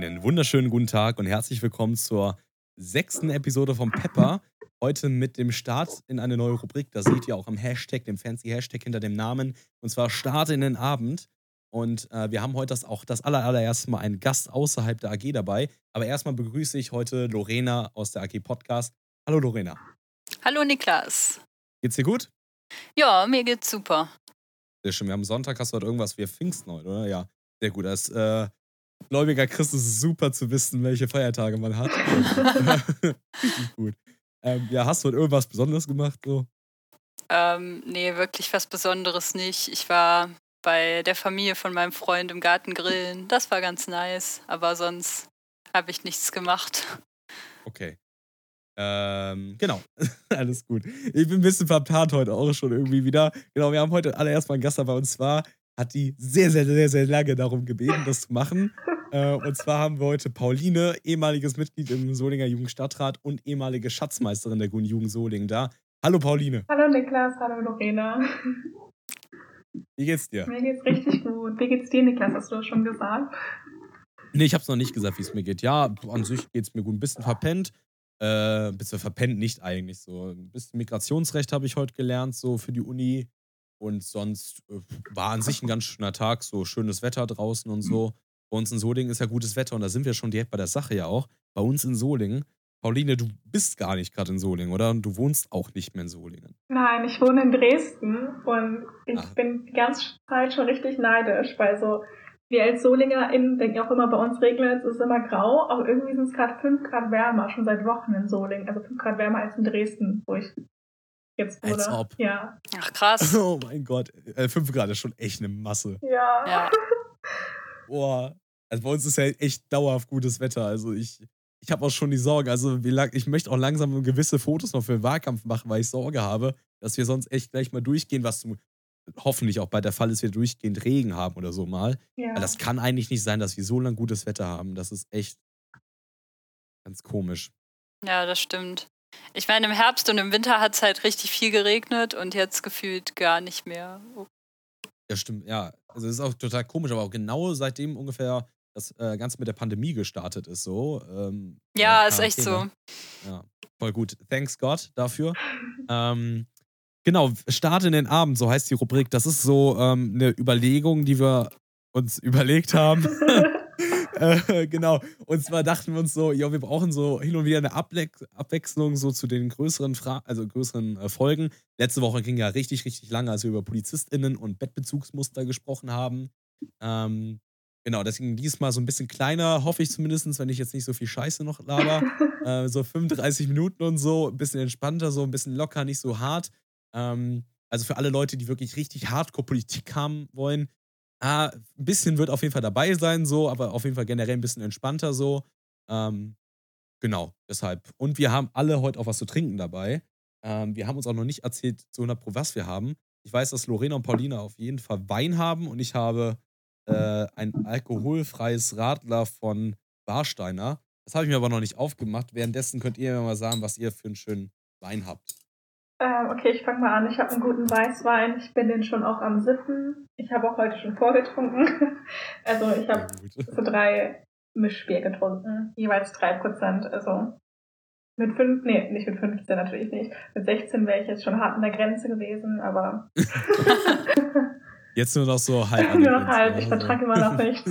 Einen wunderschönen guten Tag und herzlich willkommen zur sechsten Episode von Pepper. Heute mit dem Start in eine neue Rubrik. Da seht ihr auch am Hashtag, dem fancy Hashtag hinter dem Namen. Und zwar Start in den Abend. Und äh, wir haben heute das, auch das allererste Mal einen Gast außerhalb der AG dabei. Aber erstmal begrüße ich heute Lorena aus der AG Podcast. Hallo Lorena. Hallo Niklas. Geht's dir gut? Ja, mir geht's super. Sehr schön. Wir haben Sonntag, hast du heute irgendwas wie Pfingsten heute, oder? Ja, sehr gut. Als äh, gläubiger Christ ist es super zu wissen, welche Feiertage man hat. Richtig gut. Ähm, ja, hast du heute irgendwas Besonderes gemacht? So? Ähm, nee, wirklich was Besonderes nicht. Ich war bei der Familie von meinem Freund im Garten grillen. Das war ganz nice, aber sonst habe ich nichts gemacht. Okay. Ähm, genau, alles gut. Ich bin ein bisschen verplant heute auch schon irgendwie wieder. Genau, wir haben heute allererst mal einen Gast dabei und zwar hat die sehr, sehr, sehr, sehr lange darum gebeten, das zu machen. Äh, und zwar haben wir heute Pauline, ehemaliges Mitglied im Solinger Jugendstadtrat und ehemalige Schatzmeisterin der Grünen Jugend Solingen da. Hallo Pauline. Hallo Niklas, hallo Lorena. Wie geht's dir? Mir geht's richtig gut. Wie geht's dir, Niklas? Hast du das schon gesagt? Nee, ich hab's noch nicht gesagt, wie es mir geht. Ja, an sich geht's mir gut. Ein bisschen verpennt. Äh, bisschen verpennt nicht eigentlich so. Ein bisschen Migrationsrecht habe ich heute gelernt, so für die Uni. Und sonst äh, war an sich ein ganz schöner Tag, so schönes Wetter draußen und so. Bei uns in Solingen ist ja gutes Wetter und da sind wir schon direkt bei der Sache ja auch. Bei uns in Solingen. Pauline, du bist gar nicht gerade in Solingen, oder? Und du wohnst auch nicht mehr in Solingen. Nein, ich wohne in Dresden und ich Ach. bin die ganze Zeit schon richtig neidisch, weil so wir als SolingerInnen denken auch immer, bei uns regnet es, ist immer grau, aber irgendwie sind es gerade 5 Grad wärmer, schon seit Wochen in Solingen. Also 5 Grad wärmer als in Dresden, wo ich jetzt wurde. Als ob. Ja. Ach, krass. Oh mein Gott. 5 äh, Grad ist schon echt eine Masse. Ja. ja. Boah. Also bei uns ist ja echt dauerhaft gutes Wetter. Also ich, ich habe auch schon die Sorge. Also ich möchte auch langsam gewisse Fotos noch für den Wahlkampf machen, weil ich Sorge habe, dass wir sonst echt gleich mal durchgehen, was zum, hoffentlich auch bei der Fall ist, wir durchgehend Regen haben oder so mal. Ja. Weil das kann eigentlich nicht sein, dass wir so lange gutes Wetter haben. Das ist echt ganz komisch. Ja, das stimmt. Ich meine, im Herbst und im Winter hat es halt richtig viel geregnet und jetzt gefühlt gar nicht mehr. Oh. Ja, stimmt, ja. Also es ist auch total komisch, aber auch genau seitdem ungefähr das äh, Ganze mit der Pandemie gestartet ist, so. Ähm, ja, ist echt so. Ja, voll gut. Thanks God dafür. ähm, genau, Start in den Abend, so heißt die Rubrik. Das ist so ähm, eine Überlegung, die wir uns überlegt haben. Äh, genau. Und zwar dachten wir uns so, ja, wir brauchen so hin und wieder eine Abwe Abwechslung so zu den größeren Fra also größeren äh, Folgen. Letzte Woche ging ja richtig, richtig lange, als wir über PolizistInnen und Bettbezugsmuster gesprochen haben. Ähm, genau, deswegen diesmal so ein bisschen kleiner, hoffe ich zumindest, wenn ich jetzt nicht so viel Scheiße noch laber. äh, so 35 Minuten und so, ein bisschen entspannter, so ein bisschen locker, nicht so hart. Ähm, also für alle Leute, die wirklich richtig Hardcore-Politik haben wollen, ah, ein bisschen wird auf jeden Fall dabei sein, so, aber auf jeden Fall generell ein bisschen entspannter so. Ähm, genau, deshalb. Und wir haben alle heute auch was zu trinken dabei. Ähm, wir haben uns auch noch nicht erzählt zu 100 Pro, was wir haben. Ich weiß, dass Lorena und Paulina auf jeden Fall Wein haben und ich habe äh, ein alkoholfreies Radler von Warsteiner. Das habe ich mir aber noch nicht aufgemacht. Währenddessen könnt ihr mir mal sagen, was ihr für einen schönen Wein habt. Ähm, okay, ich fange mal an. Ich habe einen guten Weißwein. Ich bin den schon auch am Sippen. Ich habe auch heute schon vorgetrunken. also ich habe so drei Mischbier getrunken. Jeweils drei Prozent. Also mit fünf, nee, nicht mit 15 natürlich nicht. Mit 16 wäre ich jetzt schon hart an der Grenze gewesen, aber. jetzt nur noch so halb. nur noch halb. Ich vertrage immer noch nichts.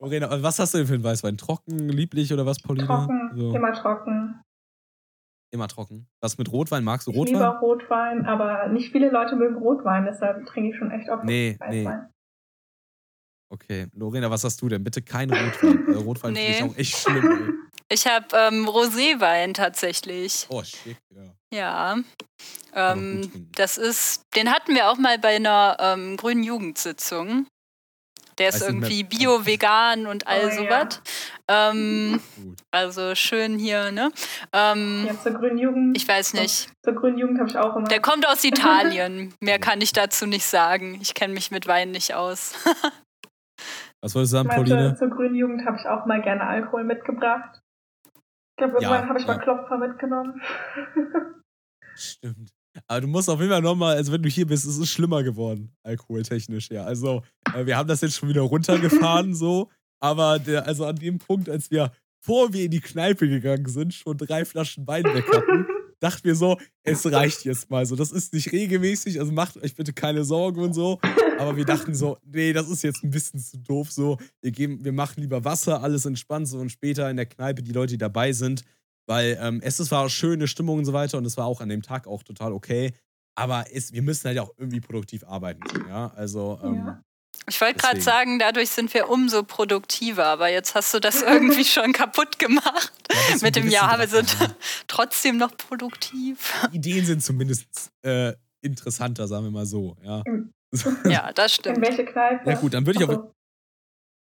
Morena, was hast du denn für einen Weißwein? Trocken, lieblich oder was, Paulina? Trocken, so. immer trocken. Immer trocken. Was mit Rotwein? Magst du Rotwein? Ich liebe Rotwein, aber nicht viele Leute mögen Rotwein, deshalb trinke ich schon echt oft nee, Weißwein. Nee. Okay, Lorena, was hast du denn? Bitte kein Rotwein. Äh, Rotwein nee. finde ich auch echt schlimm. Ich habe ähm, Roséwein tatsächlich. Oh, schick, ja. Ja. Ähm, das ist, den hatten wir auch mal bei einer ähm, grünen Jugendsitzung. Der ist irgendwie bio, vegan und all oh, sowas. Ja. Ähm, also schön hier, ne? Ähm, ja, zur Grünen Jugend. Ich weiß nicht. Zur Grünen Jugend habe ich auch immer. Der kommt aus Italien. Mehr kann ich dazu nicht sagen. Ich kenne mich mit Wein nicht aus. Was wolltest du sagen, meinte, Pauline? Zur Grünen Jugend habe ich auch mal gerne Alkohol mitgebracht. Ich glaube, irgendwann ja, habe ich ja. mal Klopfer mitgenommen. Stimmt. Aber du musst auf jeden Fall nochmal, also wenn du hier bist, ist es schlimmer geworden, alkoholtechnisch, ja. Also, äh, wir haben das jetzt schon wieder runtergefahren, so. Aber der, also an dem Punkt, als wir, vor wir in die Kneipe gegangen sind, schon drei Flaschen Wein weg hatten, dachten wir so, es reicht jetzt mal so. Das ist nicht regelmäßig, also macht euch bitte keine Sorgen und so. Aber wir dachten so, nee, das ist jetzt ein bisschen zu doof so. Wir, geben, wir machen lieber Wasser, alles entspannt so und später in der Kneipe die Leute, die dabei sind. Weil ähm, es war schöne Stimmung und so weiter und es war auch an dem Tag auch total okay. Aber es, wir müssen halt auch irgendwie produktiv arbeiten. Ja, also. Ähm, ja. Ich wollte gerade sagen, dadurch sind wir umso produktiver, aber jetzt hast du das irgendwie schon kaputt gemacht. Ja, Mit dem Jahr, wir sind trotzdem noch produktiv. Die Ideen sind zumindest äh, interessanter, sagen wir mal so. Ja, ja das stimmt. In welche Kneipe? Ja, gut, dann würde ich auch.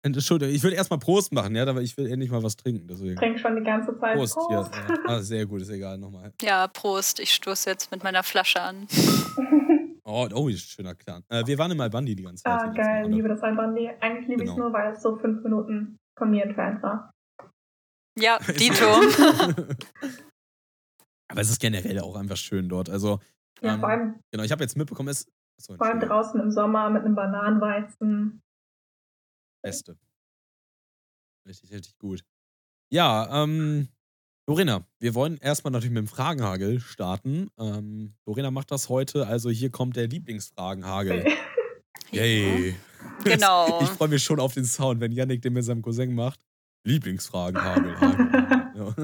Entschuldigung, ich würde erstmal Prost machen, ja, aber ich will endlich mal was trinken. Deswegen. Ich trinke schon die ganze Zeit. Prost, Prost. Ja, ja. Ah, sehr gut, ist egal, nochmal. Ja, Prost. Ich stoße jetzt mit meiner Flasche an. oh, oh, schöner Clan. Äh, wir waren im Albandi die ganze Zeit. Ah, geil, liebe das Albandi. Eigentlich liebe genau. ich es nur, weil es so fünf Minuten von mir entfernt war. Ja, Dito. aber es ist generell auch einfach schön dort. Also, ja, ähm, vor allem, genau, ich habe jetzt mitbekommen, es. Achso, vor allem draußen im Sommer mit einem Bananenweizen. Beste. Richtig, richtig gut. Ja, ähm, Lorena, wir wollen erstmal natürlich mit dem Fragenhagel starten. Ähm, Lorena macht das heute, also hier kommt der Lieblingsfragenhagel. Yay. Genau. Ich freue mich schon auf den Sound, wenn Yannick den mit seinem Cousin macht. Lieblingsfragenhagel. ja.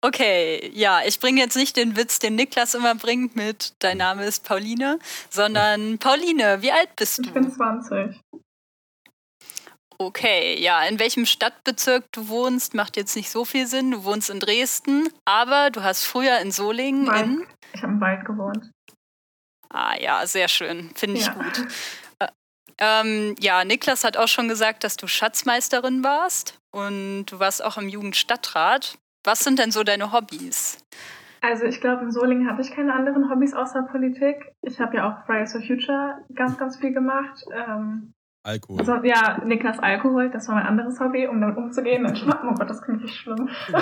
Okay, ja, ich bringe jetzt nicht den Witz, den Niklas immer bringt mit Dein Name ist Pauline, sondern Pauline, wie alt bist du? Ich bin 20. Okay, ja, in welchem Stadtbezirk du wohnst, macht jetzt nicht so viel Sinn. Du wohnst in Dresden, aber du hast früher in Solingen Wald. in. Ich habe im Wald gewohnt. Ah ja, sehr schön. Finde ich ja. gut. Äh, ähm, ja, Niklas hat auch schon gesagt, dass du Schatzmeisterin warst und du warst auch im Jugendstadtrat. Was sind denn so deine Hobbys? Also ich glaube, in Solingen habe ich keine anderen Hobbys außer Politik. Ich habe ja auch Fridays for Future ganz, ganz viel gemacht. Ähm, Alkohol. Also, ja, Niklas Alkohol, das war mein anderes Hobby, um damit umzugehen. oh Gott, das klingt richtig schlimm.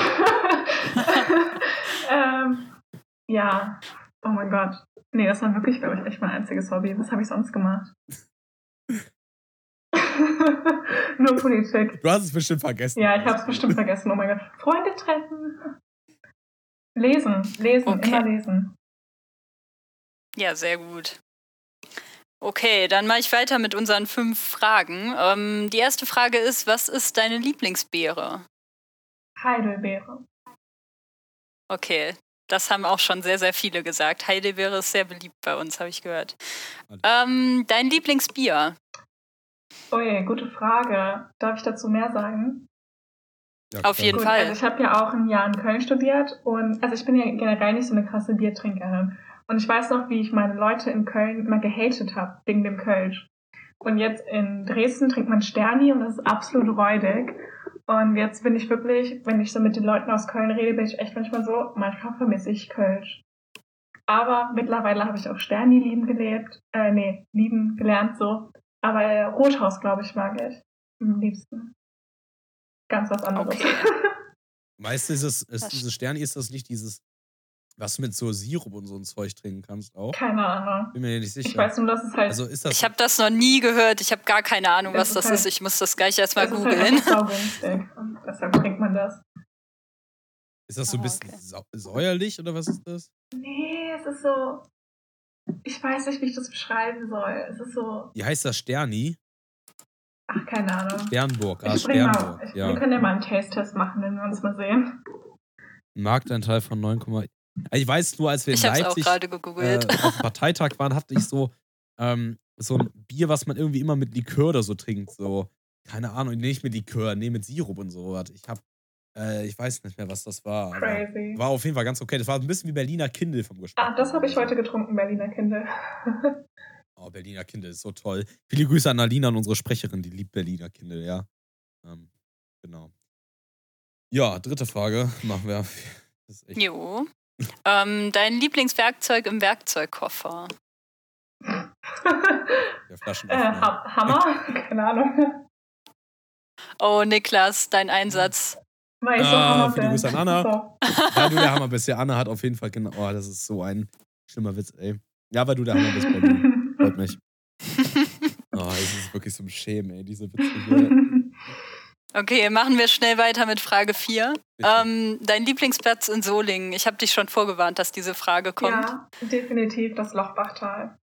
ähm, ja, oh mein Gott. Nee, das war wirklich, glaube ich, echt mein einziges Hobby. Was habe ich sonst gemacht? Nur Politik. Du hast es bestimmt vergessen. Ja, ich habe es bestimmt vergessen. Oh mein Gott. Freunde treffen. Lesen, lesen, okay. immer lesen. Ja, sehr gut. Okay, dann mache ich weiter mit unseren fünf Fragen. Ähm, die erste Frage ist, was ist deine Lieblingsbeere? Heidelbeere. Okay, das haben auch schon sehr, sehr viele gesagt. Heidelbeere ist sehr beliebt bei uns, habe ich gehört. Ähm, dein Lieblingsbier? Oh je, gute Frage. Darf ich dazu mehr sagen? Ja, Auf jeden Gut, Fall. Also ich habe ja auch ein Jahr in Köln studiert und also ich bin ja generell nicht so eine krasse Biertrinkerin. Und ich weiß noch, wie ich meine Leute in Köln immer gehatet habe, wegen dem Kölsch. Und jetzt in Dresden trinkt man Sterni und das ist absolut räudig. Und jetzt bin ich wirklich, wenn ich so mit den Leuten aus Köln rede, bin ich echt manchmal so, manchmal vermisse ich Kölsch. Aber mittlerweile habe ich auch Sterni lieben gelebt, äh, nee, lieben gelernt so. Aber äh, Rothaus, glaube ich, mag ich am liebsten. Ganz was anderes. Okay. Meistens ist es, ist dieses Sterni, ist das nicht dieses was du mit so Sirup und so ein Zeug trinken kannst auch? Keine Ahnung. Bin mir nicht sicher. Ich weiß nur, dass es halt. Also ist das ich habe das noch nie gehört. Ich habe gar keine Ahnung, was das halt, ist. Ich muss das gleich erstmal googeln. Halt deshalb trinkt man das. Ist das so ein ah, bisschen okay. säuerlich oder was ist das? Nee, es ist so. Ich weiß nicht, wie ich das beschreiben soll. Es ist so. Wie heißt das Sterni? Ach, keine Ahnung. Sternburg, ah, Sternburg. Mal, ich, ja. Wir können ja mal einen Taste-Test machen, wenn wir uns mal sehen. Marktanteil von 9, also ich weiß nur, als wir in ich Leipzig auch gegoogelt. Äh, auf dem Parteitag waren, hatte ich so, ähm, so ein Bier, was man irgendwie immer mit Likör oder so trinkt. So, keine Ahnung, nicht mit Likör, nee, mit Sirup und so. Ich hab, äh, ich weiß nicht mehr, was das war. Crazy. War auf jeden Fall ganz okay. Das war ein bisschen wie Berliner Kindle vom Geschmack. Ah, das habe ich heute getrunken, Berliner Kindle. oh, Berliner Kindle ist so toll. Viele Grüße an Alina, an unsere Sprecherin, die liebt Berliner Kindle, ja. Ähm, genau. Ja, dritte Frage machen wir. jo. Ähm, dein Lieblingswerkzeug im Werkzeugkoffer? Der äh, Hammer? Keine Ahnung. Oh, Niklas, dein Einsatz. Weil ich so ah, viele Grüße an Anna. So. Ja, du der Hammer bist. Ja, Anna hat auf jeden Fall genau. Oh, das ist so ein schlimmer Witz, ey. Ja, weil du der Hammer bist bei mir. Freut mich. Oh, es ist wirklich so ein Schämen, ey, diese Witze. Okay, machen wir schnell weiter mit Frage 4. Ähm, dein Lieblingsplatz in Solingen? Ich habe dich schon vorgewarnt, dass diese Frage kommt. Ja, definitiv das Lochbachtal.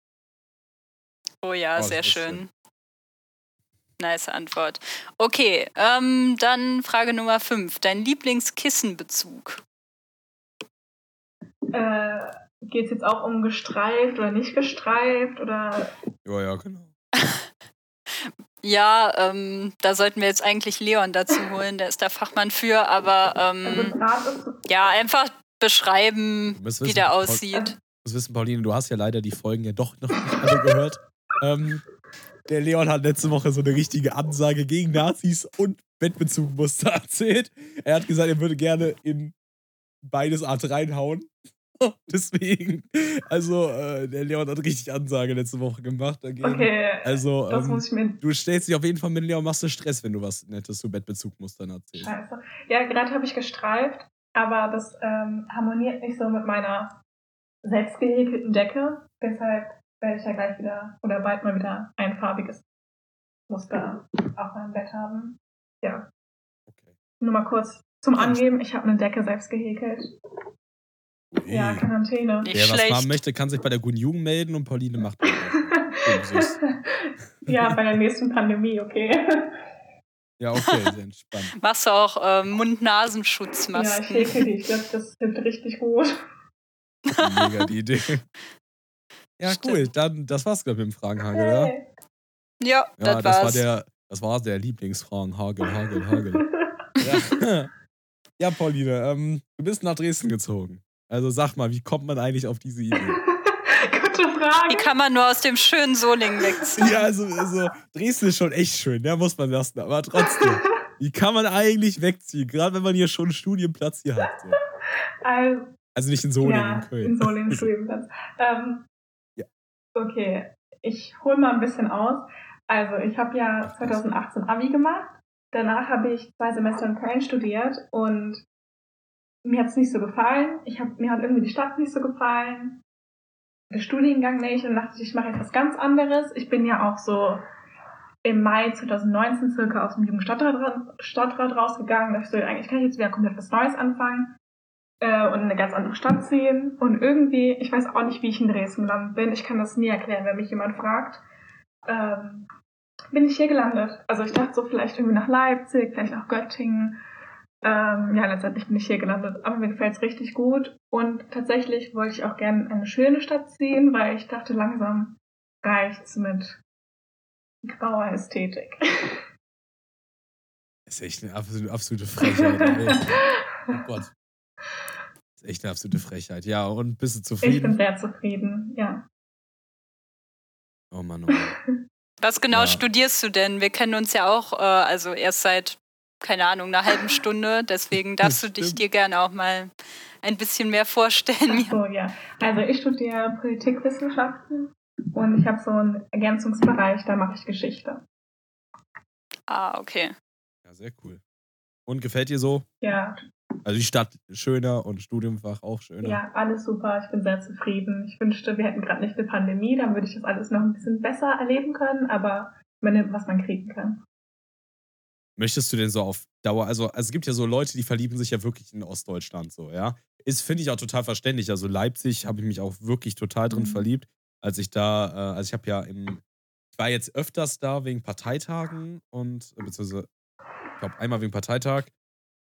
Oh ja, oh, sehr schön. schön. Nice Antwort. Okay, ähm, dann Frage Nummer 5. Dein Lieblingskissenbezug? Äh, Geht es jetzt auch um gestreift oder nicht gestreift? Oder? Ja, ja, genau. Ja, ähm, da sollten wir jetzt eigentlich Leon dazu holen, der ist der Fachmann für, aber ähm, also ja, einfach beschreiben, wissen, wie der aussieht. Du wissen, Pauline, du hast ja leider die Folgen ja doch noch nicht alle gehört. ähm, der Leon hat letzte Woche so eine richtige Ansage gegen Nazis und Bettbezugmuster erzählt. Er hat gesagt, er würde gerne in beides Art reinhauen. Deswegen, also äh, der Leon hat richtig Ansage letzte Woche gemacht dagegen. Okay, also ähm, du stellst dich auf jeden Fall mit Leon, machst du Stress, wenn du was Nettes zu Bettbezugmustern erzählst. Scheiße. Ja, gerade habe ich gestreift, aber das ähm, harmoniert nicht so mit meiner selbst gehäkelten Decke. Deshalb werde ich ja gleich wieder oder bald mal wieder ein farbiges Muster auf meinem Bett haben. Ja. Okay. Nur mal kurz zum Angeben, ich habe eine Decke selbst gehäkelt. Hey. Ja, Quarantäne. Nicht Wer schlecht. was machen möchte, kann sich bei der Guten Jugend melden und Pauline macht das. ja, bei der nächsten Pandemie, okay. Ja, okay, sehr entspannt. Machst du auch äh, Mund-Nasenschutz-Masken? Ja, ich häke die. Ich glaube, das hilft richtig gut. Mega die Idee. Ja, Stimmt. cool. Dann, das war's, glaube ich, im Fragenhagel, oder? Ja, ja das, das war's. War der, das war der Lieblingsfragenhagel, Hagel, Hagel. ja. ja, Pauline, ähm, du bist nach Dresden gezogen. Also sag mal, wie kommt man eigentlich auf diese Idee? Gute Frage. Die kann man nur aus dem schönen Solingen wegziehen. Ja, also, also Dresden ist schon echt schön, ja, muss man lassen. Aber trotzdem, wie kann man eigentlich wegziehen? Gerade wenn man hier schon einen Studienplatz hier hat. So. Also, also, nicht in Solingen, ja, in Köln. In Solingen Studienplatz. ähm, ja. Okay, ich hole mal ein bisschen aus. Also ich habe ja 2018 Abi gemacht. Danach habe ich zwei Semester in Köln studiert und mir hat es nicht so gefallen. Ich hab, mir hat irgendwie die Stadt nicht so gefallen. Der Studiengang nicht. Und dachte ich, ich mache jetzt was ganz anderes. Ich bin ja auch so im Mai 2019 circa aus dem Jugendstadtrat Stadtrat rausgegangen. Da ich so, eigentlich kann ich jetzt wieder komplett was Neues anfangen äh, und eine ganz andere Stadt ziehen. Und irgendwie, ich weiß auch nicht, wie ich in Dresden gelandet bin. Ich kann das nie erklären, wenn mich jemand fragt. Ähm, bin ich hier gelandet. Also ich dachte so vielleicht irgendwie nach Leipzig, vielleicht nach Göttingen. Ähm, ja, letztendlich bin ich hier gelandet, aber mir gefällt es richtig gut. Und tatsächlich wollte ich auch gerne eine schöne Stadt ziehen, weil ich dachte, langsam reicht's mit grauer Ästhetik. Das ist echt eine absolute, absolute Frechheit. oh Gott. Das ist echt eine absolute Frechheit. Ja, und bist du zufrieden? Ich bin sehr zufrieden, ja. Oh Mann, oh Mann. Was genau ja. studierst du denn? Wir kennen uns ja auch, äh, also erst seit keine Ahnung, einer halben Stunde. Deswegen darfst du dich dir gerne auch mal ein bisschen mehr vorstellen. Ach so, ja. Also ich studiere Politikwissenschaften und ich habe so einen Ergänzungsbereich, da mache ich Geschichte. Ah, okay. Ja, sehr cool. Und gefällt dir so? Ja. Also die Stadt schöner und Studiumfach auch schöner. Ja, alles super. Ich bin sehr zufrieden. Ich wünschte, wir hätten gerade nicht eine Pandemie, dann würde ich das alles noch ein bisschen besser erleben können, aber man nimmt, was man kriegen kann. Möchtest du denn so auf Dauer, also, also es gibt ja so Leute, die verlieben sich ja wirklich in Ostdeutschland so, ja. Ist, finde ich auch total verständlich. Also Leipzig habe ich mich auch wirklich total drin mhm. verliebt, als ich da, äh, also ich habe ja im, ich war jetzt öfters da wegen Parteitagen und, äh, beziehungsweise, ich glaube, einmal wegen Parteitag.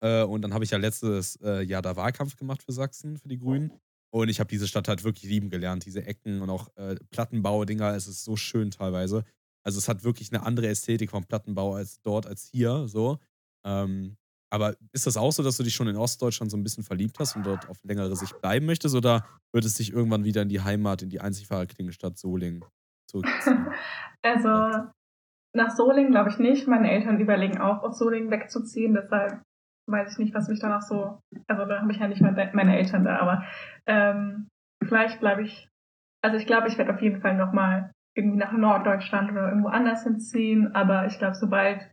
Äh, und dann habe ich ja letztes äh, Jahr da Wahlkampf gemacht für Sachsen, für die Grünen. Und ich habe diese Stadt halt wirklich lieben gelernt, diese Ecken und auch äh, Plattenbau-Dinger. Es ist so schön teilweise. Also es hat wirklich eine andere Ästhetik vom Plattenbau als dort, als hier. So. Ähm, aber ist das auch so, dass du dich schon in Ostdeutschland so ein bisschen verliebt hast und dort auf längere Sicht bleiben möchtest? Oder wird es dich irgendwann wieder in die Heimat, in die einzig wahre Klingenstadt Solingen zurückziehen? also nach Solingen glaube ich nicht. Meine Eltern überlegen auch, aus Solingen wegzuziehen. Deshalb weiß ich nicht, was mich danach so. Also da habe ich ja nicht meine Eltern da, aber ähm, vielleicht bleibe ich. Also ich glaube, ich werde auf jeden Fall nochmal irgendwie nach Norddeutschland oder irgendwo anders hinziehen. Aber ich glaube, sobald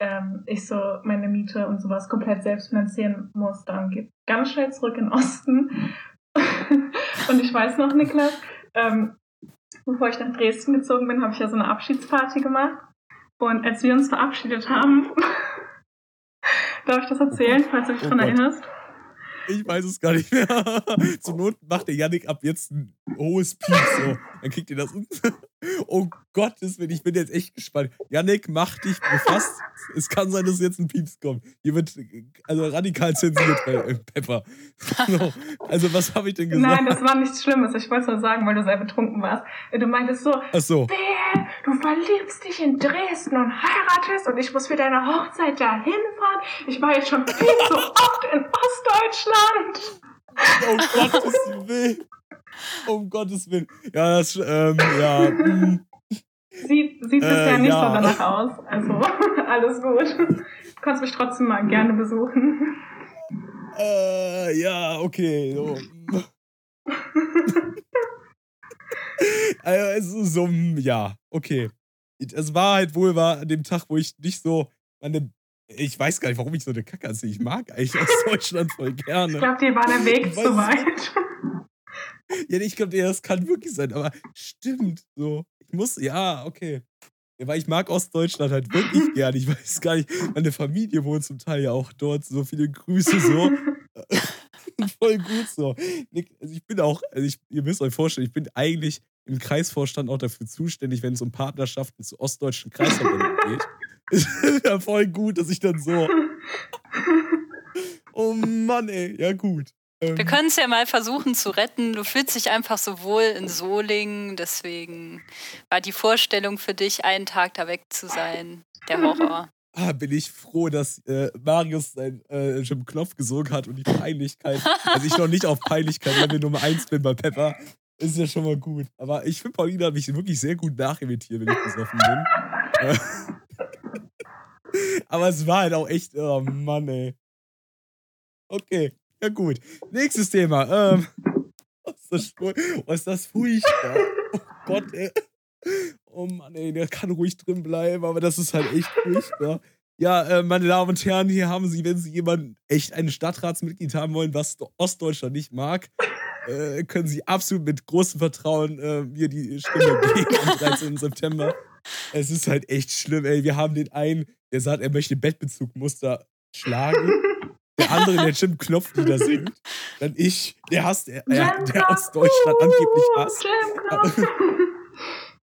ähm, ich so meine Miete und sowas komplett selbst finanzieren muss, dann geht ganz schnell zurück in den Osten. und ich weiß noch, Niklas, ähm, bevor ich nach Dresden gezogen bin, habe ich ja so eine Abschiedsparty gemacht. Und als wir uns verabschiedet haben, darf ich das erzählen, falls du dich oh daran erinnerst? Ich weiß es gar nicht mehr. Zur Not macht der Yannick ab jetzt ein hohes Piep so. Dann kriegt ihr das. oh Gottes Willen, ich bin jetzt echt gespannt. Yannick, mach dich befasst. Es kann sein, dass jetzt ein Pieps kommt. Hier wird also radikal zensiert bei äh, Pepper. So. Also, was habe ich denn gesagt? Nein, das war nichts Schlimmes. Ich wollte es nur sagen, weil du sehr betrunken warst. Du meintest so, Ach so. du verliebst dich in Dresden und heiratest und ich muss für deine Hochzeit da hinfahren. Ich war jetzt schon viel zu oft in Ostdeutschland. Oh Gottes Willen. Um Gottes Willen. Ja, das, ähm, ja. Hm. Sieht, sieht bisher äh, nicht ja. so danach aus. Also, alles gut. Du kannst mich trotzdem mal gerne besuchen. Äh, ja, okay. So. also, es ist so, ja, okay. Es war halt wohl war an dem Tag, wo ich nicht so meine ich weiß gar nicht, warum ich so eine Kacke anziehe. Ich mag eigentlich aus Deutschland voll gerne. Ich glaube, dir war der Weg zu weit. Ja, ich glaube, das kann wirklich sein, aber stimmt so. Ich muss, ja, okay. Ja, weil ich mag Ostdeutschland halt wirklich gern. Ich weiß gar nicht, meine Familie wohnt zum Teil ja auch dort. So viele Grüße so. Voll gut so. Also ich bin auch, also ich, ihr müsst euch vorstellen, ich bin eigentlich im Kreisvorstand auch dafür zuständig, wenn es um Partnerschaften zu ostdeutschen Kreisverbänden geht. Ja voll gut, dass ich dann so. Oh Mann, ey. Ja, gut. Ähm, Wir können es ja mal versuchen zu retten. Du fühlst dich einfach so wohl in Solingen, deswegen war die Vorstellung für dich, einen Tag da weg zu sein, der Horror. Ah, bin ich froh, dass äh, Marius seinen äh, Knopf gesogen hat und die Peinlichkeit, also ich noch nicht auf Peinlichkeit Level Nummer 1 bin bei Pepper, ist ja schon mal gut. Aber ich finde, Paulina hat mich wirklich sehr gut nachimitiert, wenn ich besoffen bin. Aber es war halt auch echt, oh Mann, ey. Okay. Ja, gut. Nächstes Thema. Ähm, was, ist das, was ist das furchtbar? Oh Gott, ey. Oh Mann, ey, der kann ruhig drin bleiben, aber das ist halt echt furchtbar. Ja, äh, meine Damen und Herren, hier haben Sie, wenn Sie jemanden echt ein Stadtratsmitglied haben wollen, was Ostdeutschland nicht mag, äh, können Sie absolut mit großem Vertrauen äh, mir die Stimme geben am 13. September. Es ist halt echt schlimm, ey. Wir haben den einen, der sagt, er möchte Bettbezugmuster schlagen der andere, der Jim Knopf Lieder singt. Dann ich, der hasst, der, der, der aus Deutschland angeblich hasst.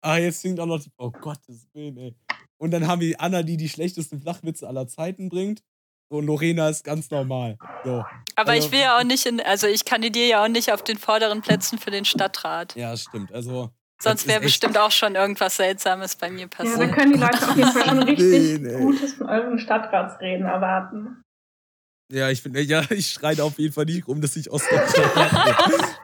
ah, jetzt singt auch noch die, oh Gottes Willen, ey. Und dann haben wir Anna, die die schlechtesten Flachwitze aller Zeiten bringt. Und Lorena ist ganz normal. So. Aber also, ich will ja auch nicht in, also ich kandidiere ja auch nicht auf den vorderen Plätzen für den Stadtrat. Ja, stimmt. Also. Sonst wäre bestimmt auch schon irgendwas Seltsames bei mir passiert. Ja, da können die Leute auf jeden Fall schon richtig nee, Gutes von euren Stadtratsreden erwarten. Ja, ich finde, ja, ich schreie auf jeden Fall nicht rum, dass ich Ostdeutschland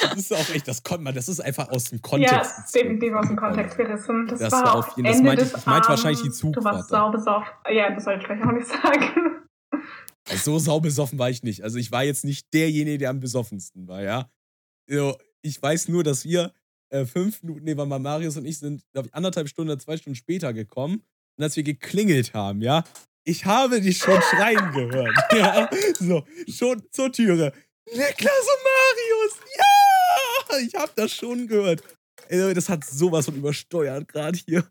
Das ist auch echt, das konnte man, das ist einfach aus dem Kontext. Ja, ist definitiv aus dem Kontext gerissen. Das, das war, war auf jeden Fall, das meinte, ich meinte wahrscheinlich die Zugfahrt. Du warst saubesoffen. Ja, das soll ich gleich auch nicht sagen. So saubesoffen war ich nicht. Also ich war jetzt nicht derjenige, der am besoffensten war, ja. Ich weiß nur, dass wir äh, fünf Minuten, nee, war mal Marius und ich sind, glaube ich, anderthalb Stunden oder zwei Stunden später gekommen. Und als wir geklingelt haben, ja, ich habe dich schon schreien gehört. Ja, so, schon zur Türe. Niklas und Marius, ja! Ich habe das schon gehört. Also, das hat sowas von übersteuert gerade hier.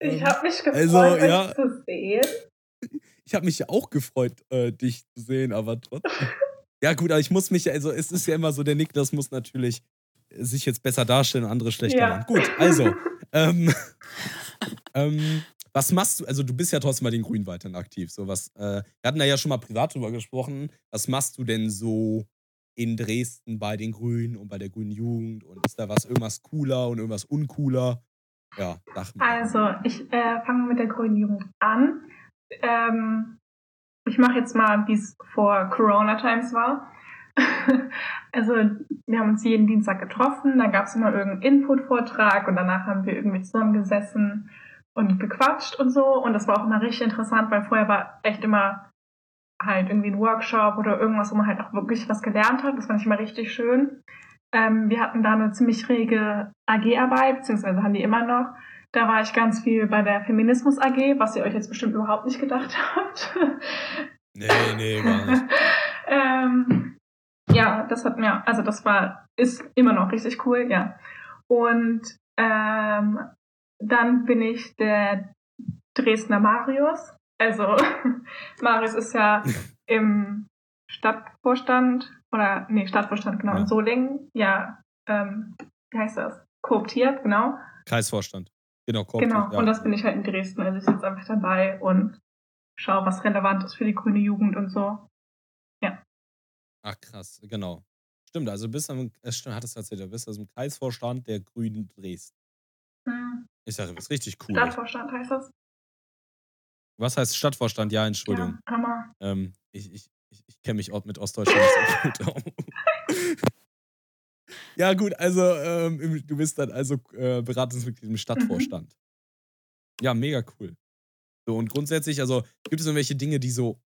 Ich habe mich gefreut, also, ja, zu sehen. Ich habe mich ja auch gefreut, äh, dich zu sehen, aber trotzdem. ja, gut, aber ich muss mich, also es ist ja immer so, der Niklas muss natürlich sich jetzt besser darstellen und andere schlechter ja. machen. Gut, also. ähm, ähm, was machst du, also du bist ja trotzdem bei den Grünen weiterhin aktiv. So was, äh, wir hatten da ja schon mal privat drüber gesprochen. Was machst du denn so in Dresden bei den Grünen und bei der Grünen Jugend? Und ist da was irgendwas cooler und irgendwas uncooler? Ja, sag mal. Also, ich äh, fange mit der Grünen Jugend an. Ähm, ich mache jetzt mal, wie es vor Corona Times war. also, wir haben uns jeden Dienstag getroffen, dann gab es immer irgendeinen Input-Vortrag und danach haben wir irgendwie zusammengesessen und gequatscht und so. Und das war auch immer richtig interessant, weil vorher war echt immer halt irgendwie ein Workshop oder irgendwas, wo man halt auch wirklich was gelernt hat. Das fand ich immer richtig schön. Ähm, wir hatten da eine ziemlich rege AG-Arbeit, beziehungsweise haben die immer noch. Da war ich ganz viel bei der Feminismus AG, was ihr euch jetzt bestimmt überhaupt nicht gedacht habt. Nee, nee, gar nicht. ähm, ja, das hat mir, also das war, ist immer noch richtig cool, ja. Und Ähm, dann bin ich der Dresdner Marius. Also Marius ist ja im Stadtvorstand oder nee, Stadtvorstand, genau, ja. in Solingen. Ja, ähm, wie heißt das? Kooptiert, genau. Kreisvorstand. Genau, kooptiert. Genau, ja. und das bin ich halt in Dresden. Also ich sitze einfach dabei und schaue, was relevant ist für die grüne Jugend und so. Ach krass, genau. Stimmt, also bist am, es stimmt, hat es erzählt, du bist also im Kreisvorstand der Grünen Dresden. Hm. Ist ja ist richtig cool. Stadtvorstand heißt das. Was heißt Stadtvorstand? Ja, Entschuldigung. Ja, Hammer. Ähm, ich ich, ich, ich kenne mich auch mit Ostdeutschland nicht so gut. ja, gut, also ähm, du bist dann also äh, Beratungsmitglied im Stadtvorstand. Mhm. Ja, mega cool. So, und grundsätzlich, also gibt es irgendwelche Dinge, die so,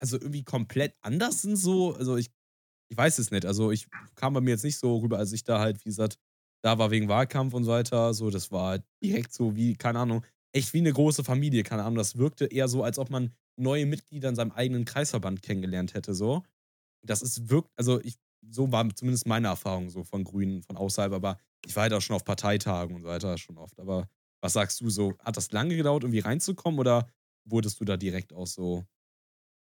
also irgendwie komplett anders sind so? Also ich ich weiß es nicht. Also ich kam bei mir jetzt nicht so rüber, als ich da halt, wie gesagt, da war wegen Wahlkampf und so weiter. So, das war direkt so wie, keine Ahnung, echt wie eine große Familie, keine Ahnung. Das wirkte eher so, als ob man neue Mitglieder in seinem eigenen Kreisverband kennengelernt hätte. So. Das ist wirkt, also ich, so war zumindest meine Erfahrung so von Grünen, von außerhalb, aber ich war halt auch schon auf Parteitagen und so weiter schon oft. Aber was sagst du so? Hat das lange gedauert, irgendwie reinzukommen oder wurdest du da direkt auch so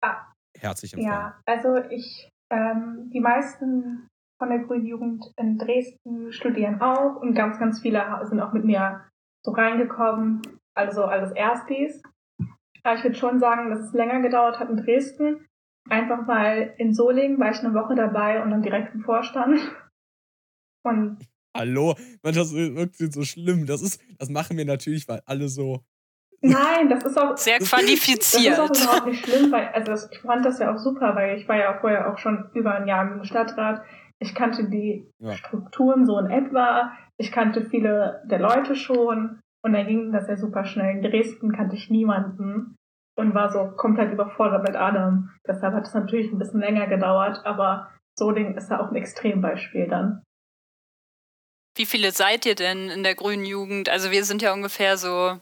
ah, herzlich empfangen? Ja, also ich ähm, die meisten von der Grünen Jugend in Dresden studieren auch und ganz, ganz viele sind auch mit mir so reingekommen, also alles Erstis. Aber ich würde schon sagen, dass es länger gedauert hat in Dresden. Einfach weil in Solingen war ich eine Woche dabei und dann direkt im Vorstand. Und Hallo, man, das wirkt so schlimm. Das ist, das machen wir natürlich, weil alle so Nein, das ist auch. Sehr qualifiziert. Das ist auch überhaupt nicht schlimm, weil, also ich fand das ja auch super, weil ich war ja vorher auch schon über ein Jahr im Stadtrat. Ich kannte die ja. Strukturen so in etwa. Ich kannte viele der Leute schon. Und dann ging das ja super schnell. In Dresden kannte ich niemanden und war so komplett überfordert mit Adam. Deshalb hat es natürlich ein bisschen länger gedauert, aber Solingen ist ja auch ein Extrembeispiel dann. Wie viele seid ihr denn in der grünen Jugend? Also wir sind ja ungefähr so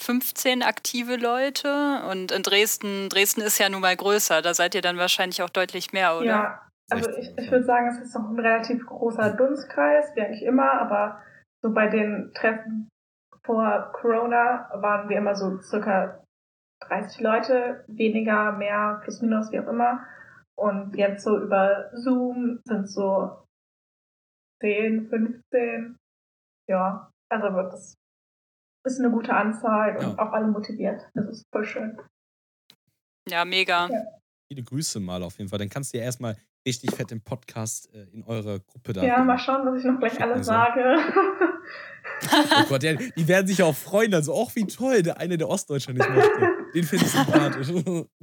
15 aktive Leute und in Dresden, Dresden ist ja nun mal größer, da seid ihr dann wahrscheinlich auch deutlich mehr, oder? Ja, also ich, ich würde sagen, es ist noch ein relativ großer Dunstkreis, wie eigentlich immer, aber so bei den Treffen vor Corona waren wir immer so circa 30 Leute, weniger, mehr, plus minus, wie auch immer. Und jetzt so über Zoom sind so 10, 15. Ja, also wird das ist eine gute Anzahl und ja. auch alle motiviert. Das ist voll schön. Ja, mega. Ja. Viele Grüße mal auf jeden Fall. Dann kannst du ja erstmal richtig fett im Podcast äh, in eure Gruppe da. Ja, mal schauen, was ich noch gleich alles sage. oh Gott, ja, die werden sich auch freuen. Also, auch wie toll, der eine, der Ostdeutscher nicht möchte. Den finde ich sympathisch.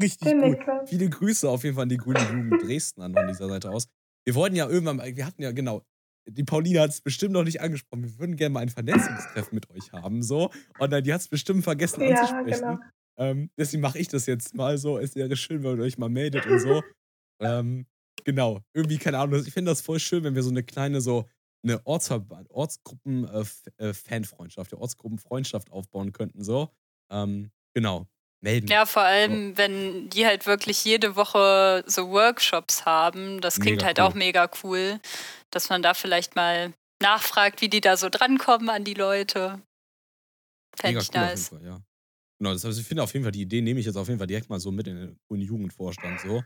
Richtig Den gut. Viele Grüße auf jeden Fall an die Grüne Jugend Dresden an von dieser Seite aus. Wir wollten ja irgendwann, wir hatten ja genau die Paulina hat es bestimmt noch nicht angesprochen. Wir würden gerne mal ein Vernetzungstreffen mit euch haben, so. Und dann, die hat es bestimmt vergessen ja, anzusprechen. Genau. Ähm, deswegen mache ich das jetzt mal so. Es wäre schön, wenn ihr euch mal meldet und so. ähm, genau. Irgendwie, keine Ahnung. Ich finde das voll schön, wenn wir so eine kleine, so eine Ortsverband, Ortsgruppen-Fanfreundschaft, äh, äh Ortsgruppenfreundschaft aufbauen könnten, so. Ähm, genau melden. Ja, vor allem, so. wenn die halt wirklich jede Woche so Workshops haben. Das klingt mega halt cool. auch mega cool, dass man da vielleicht mal nachfragt, wie die da so drankommen an die Leute. Fände ich cool nice. Fall, ja. Genau, das heißt, ich finde auf jeden Fall, die Idee nehme ich jetzt auf jeden Fall direkt mal so mit in den Uni-Jugendvorstand so.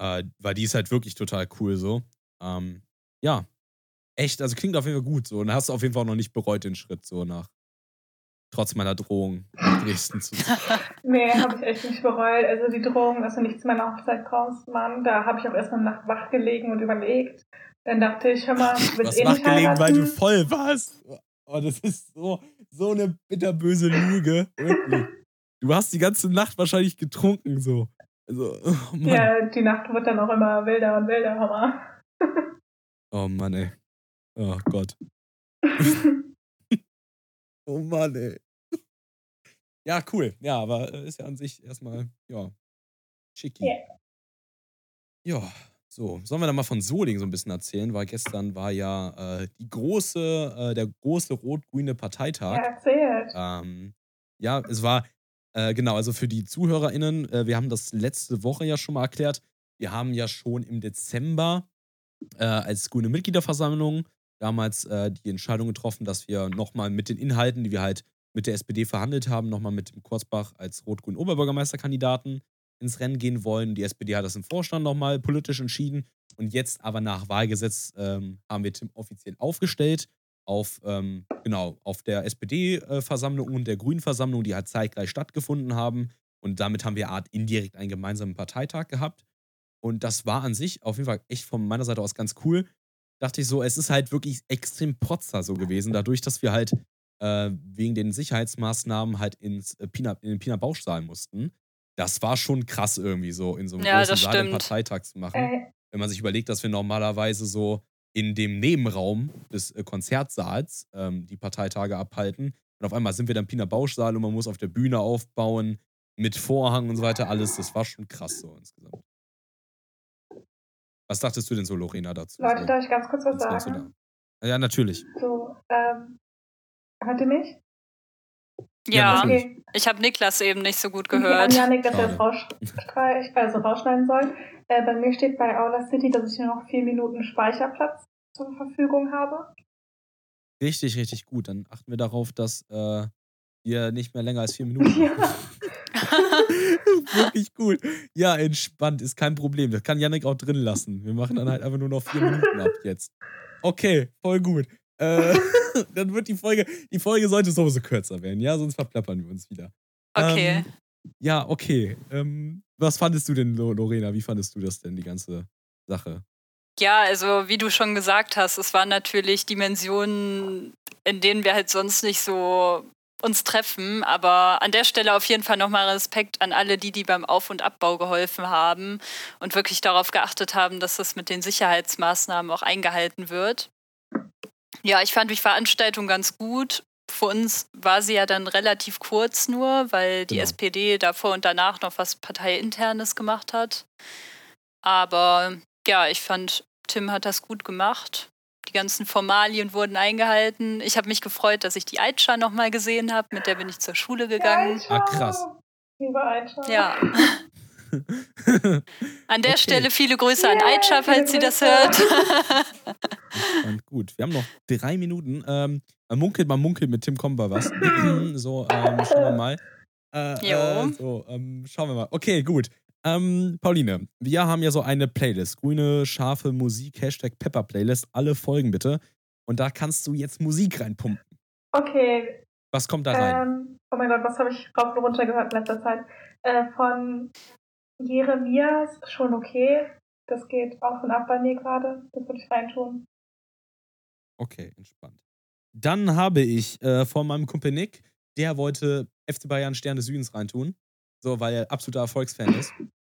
Äh, weil die ist halt wirklich total cool so. Ähm, ja, echt, also klingt auf jeden Fall gut so. Und hast du auf jeden Fall auch noch nicht bereut den Schritt so nach trotz meiner Drohung nach Dresden zu Nee, habe ich echt nicht bereut. Also die Drohung, dass du nicht zu meiner Hochzeit kommst, Mann, da habe ich auch erstmal Nacht wach gelegen und überlegt. Dann dachte ich, hör mal, du willst eh wach gelegen, weil du voll warst. Oh, das ist so, so eine bitterböse Lüge. Wirklich. Du hast die ganze Nacht wahrscheinlich getrunken, so. Also, oh ja, die Nacht wird dann auch immer wilder und wilder, Hammer. oh Mann, ey. Oh Gott. Oh Mann, ey. Ja, cool. Ja, aber äh, ist ja an sich erstmal, ja, schicki. Yeah. Ja, so. Sollen wir dann mal von Soling so ein bisschen erzählen? Weil gestern war ja äh, die große, äh, der große rot-grüne Parteitag. Ja, erzählt. Ähm, ja, es war, äh, genau, also für die ZuhörerInnen, äh, wir haben das letzte Woche ja schon mal erklärt. Wir haben ja schon im Dezember äh, als grüne Mitgliederversammlung damals äh, die Entscheidung getroffen, dass wir nochmal mit den Inhalten, die wir halt mit der SPD verhandelt haben, nochmal mit dem Kurzbach als rot-grün Oberbürgermeisterkandidaten ins Rennen gehen wollen. Die SPD hat das im Vorstand nochmal politisch entschieden. Und jetzt aber nach Wahlgesetz ähm, haben wir Tim offiziell aufgestellt auf, ähm, genau, auf der SPD-Versammlung und der Grünen-Versammlung, die halt zeitgleich stattgefunden haben. Und damit haben wir Art indirekt einen gemeinsamen Parteitag gehabt. Und das war an sich auf jeden Fall echt von meiner Seite aus ganz cool. Dachte ich so, es ist halt wirklich extrem protzer so gewesen, dadurch, dass wir halt äh, wegen den Sicherheitsmaßnahmen halt ins, äh, Pina, in den Pina Bauchsaal mussten. Das war schon krass irgendwie so in so einem ja, großen Saal den Parteitag zu machen. Äh. Wenn man sich überlegt, dass wir normalerweise so in dem Nebenraum des äh, Konzertsaals ähm, die Parteitage abhalten. Und auf einmal sind wir dann Pina Bauchsaal und man muss auf der Bühne aufbauen mit Vorhang und so weiter. Alles, das war schon krass so insgesamt. Was dachtest du denn so, Lorena, dazu? Leute, darf ich ganz kurz was sagen? Ja, natürlich. So, ähm, hört ihr mich? Ja, okay. ich habe Niklas eben nicht so gut gehört. Okay, Janik, dass er das rausstreich, also rausschneiden soll. Äh, bei mir steht bei Aula City, dass ich nur noch vier Minuten Speicherplatz zur Verfügung habe. Richtig, richtig gut. Dann achten wir darauf, dass äh, wir nicht mehr länger als vier Minuten. Ja. Wirklich gut. Ja, entspannt, ist kein Problem. Das kann Yannick auch drin lassen. Wir machen dann halt einfach nur noch vier Minuten ab jetzt. Okay, voll gut. Äh, dann wird die Folge, die Folge sollte sowieso kürzer werden, ja, sonst verplappern wir uns wieder. Okay. Ähm, ja, okay. Ähm, was fandest du denn, Lorena? Wie fandest du das denn, die ganze Sache? Ja, also wie du schon gesagt hast, es waren natürlich Dimensionen, in denen wir halt sonst nicht so uns treffen. Aber an der Stelle auf jeden Fall nochmal Respekt an alle, die, die beim Auf- und Abbau geholfen haben und wirklich darauf geachtet haben, dass das mit den Sicherheitsmaßnahmen auch eingehalten wird. Ja, ich fand die Veranstaltung ganz gut. Für uns war sie ja dann relativ kurz nur, weil die genau. SPD davor und danach noch was Parteiinternes gemacht hat. Aber ja, ich fand, Tim hat das gut gemacht. Die ganzen Formalien wurden eingehalten. Ich habe mich gefreut, dass ich die Aitscha nochmal gesehen habe. Mit der bin ich zur Schule gegangen. Ah, krass. Liebe Aitscha. Ja. an der okay. Stelle viele Grüße yeah, an Aitscha, falls sie das hört. Und gut, wir haben noch drei Minuten. Ähm, man munkelt, man munkelt mit Tim Komba was. so, ähm, schauen wir mal. Äh, jo. Äh, so, ähm, schauen wir mal. Okay, gut. Ähm, Pauline, wir haben ja so eine Playlist. Grüne, scharfe Musik, Hashtag Pepper Playlist. Alle Folgen bitte. Und da kannst du jetzt Musik reinpumpen. Okay. Was kommt da rein? Ähm, oh mein Gott, was habe ich rauf und runter gehört in letzter Zeit? Äh, von Jeremias, schon okay. Das geht auf und ab bei mir gerade. Das würde ich reintun. Okay, entspannt. Dann habe ich äh, von meinem Kumpel Nick, der wollte FC Bayern Stern des Südens reintun. So, weil er absoluter Erfolgsfan ist.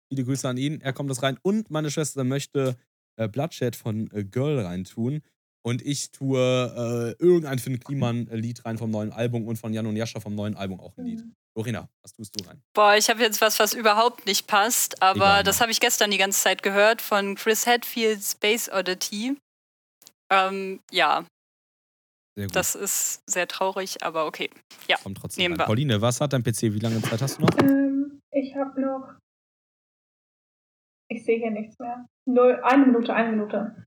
Viele Grüße an ihn. Er kommt das rein. Und meine Schwester möchte äh, Bloodshed von äh, Girl reintun. Und ich tue äh, irgendein Finn Kliman-Lied rein vom neuen Album und von Jan und Jascha vom neuen Album auch ein Lied. Mhm. Lorena, was tust du rein? Boah, ich habe jetzt was, was überhaupt nicht passt, aber Egal, das habe ich gestern die ganze Zeit gehört von Chris Hadfield Space Oddity. Ähm, ja. Das ist sehr traurig, aber okay. Ja. Kommt trotzdem nehmen wir. Pauline, was hat dein PC? Wie lange Zeit hast du noch? Ähm, ich habe noch. Ich sehe hier nichts mehr. Null, eine Minute, eine Minute.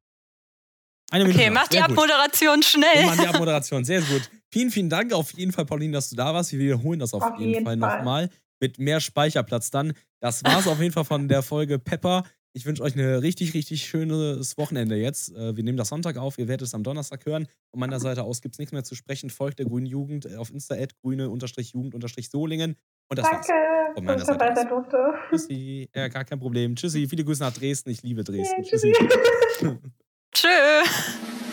Eine Minute. Okay, mach die Abmoderation gut. schnell. Mach die Abmoderation, sehr gut. Vielen, vielen Dank auf jeden Fall, Pauline, dass du da warst. Wir wiederholen das auf, auf jeden, jeden, Fall, Fall. nochmal. Mit mehr Speicherplatz dann. Das war es auf jeden Fall von der Folge Pepper. Ich wünsche euch ein richtig, richtig schönes Wochenende jetzt. Äh, wir nehmen das Sonntag auf, ihr werdet es am Donnerstag hören. Von meiner Seite aus gibt es nichts mehr zu sprechen. Folgt der Grünen Jugend auf Insta, grüne-jugend-solingen. Und das Danke, war's. Von meiner Seite weiter durfte. Tschüssi. Ja, gar kein Problem. Tschüssi. Viele Grüße nach Dresden. Ich liebe Dresden. Yeah, tschüssi. Tschüss.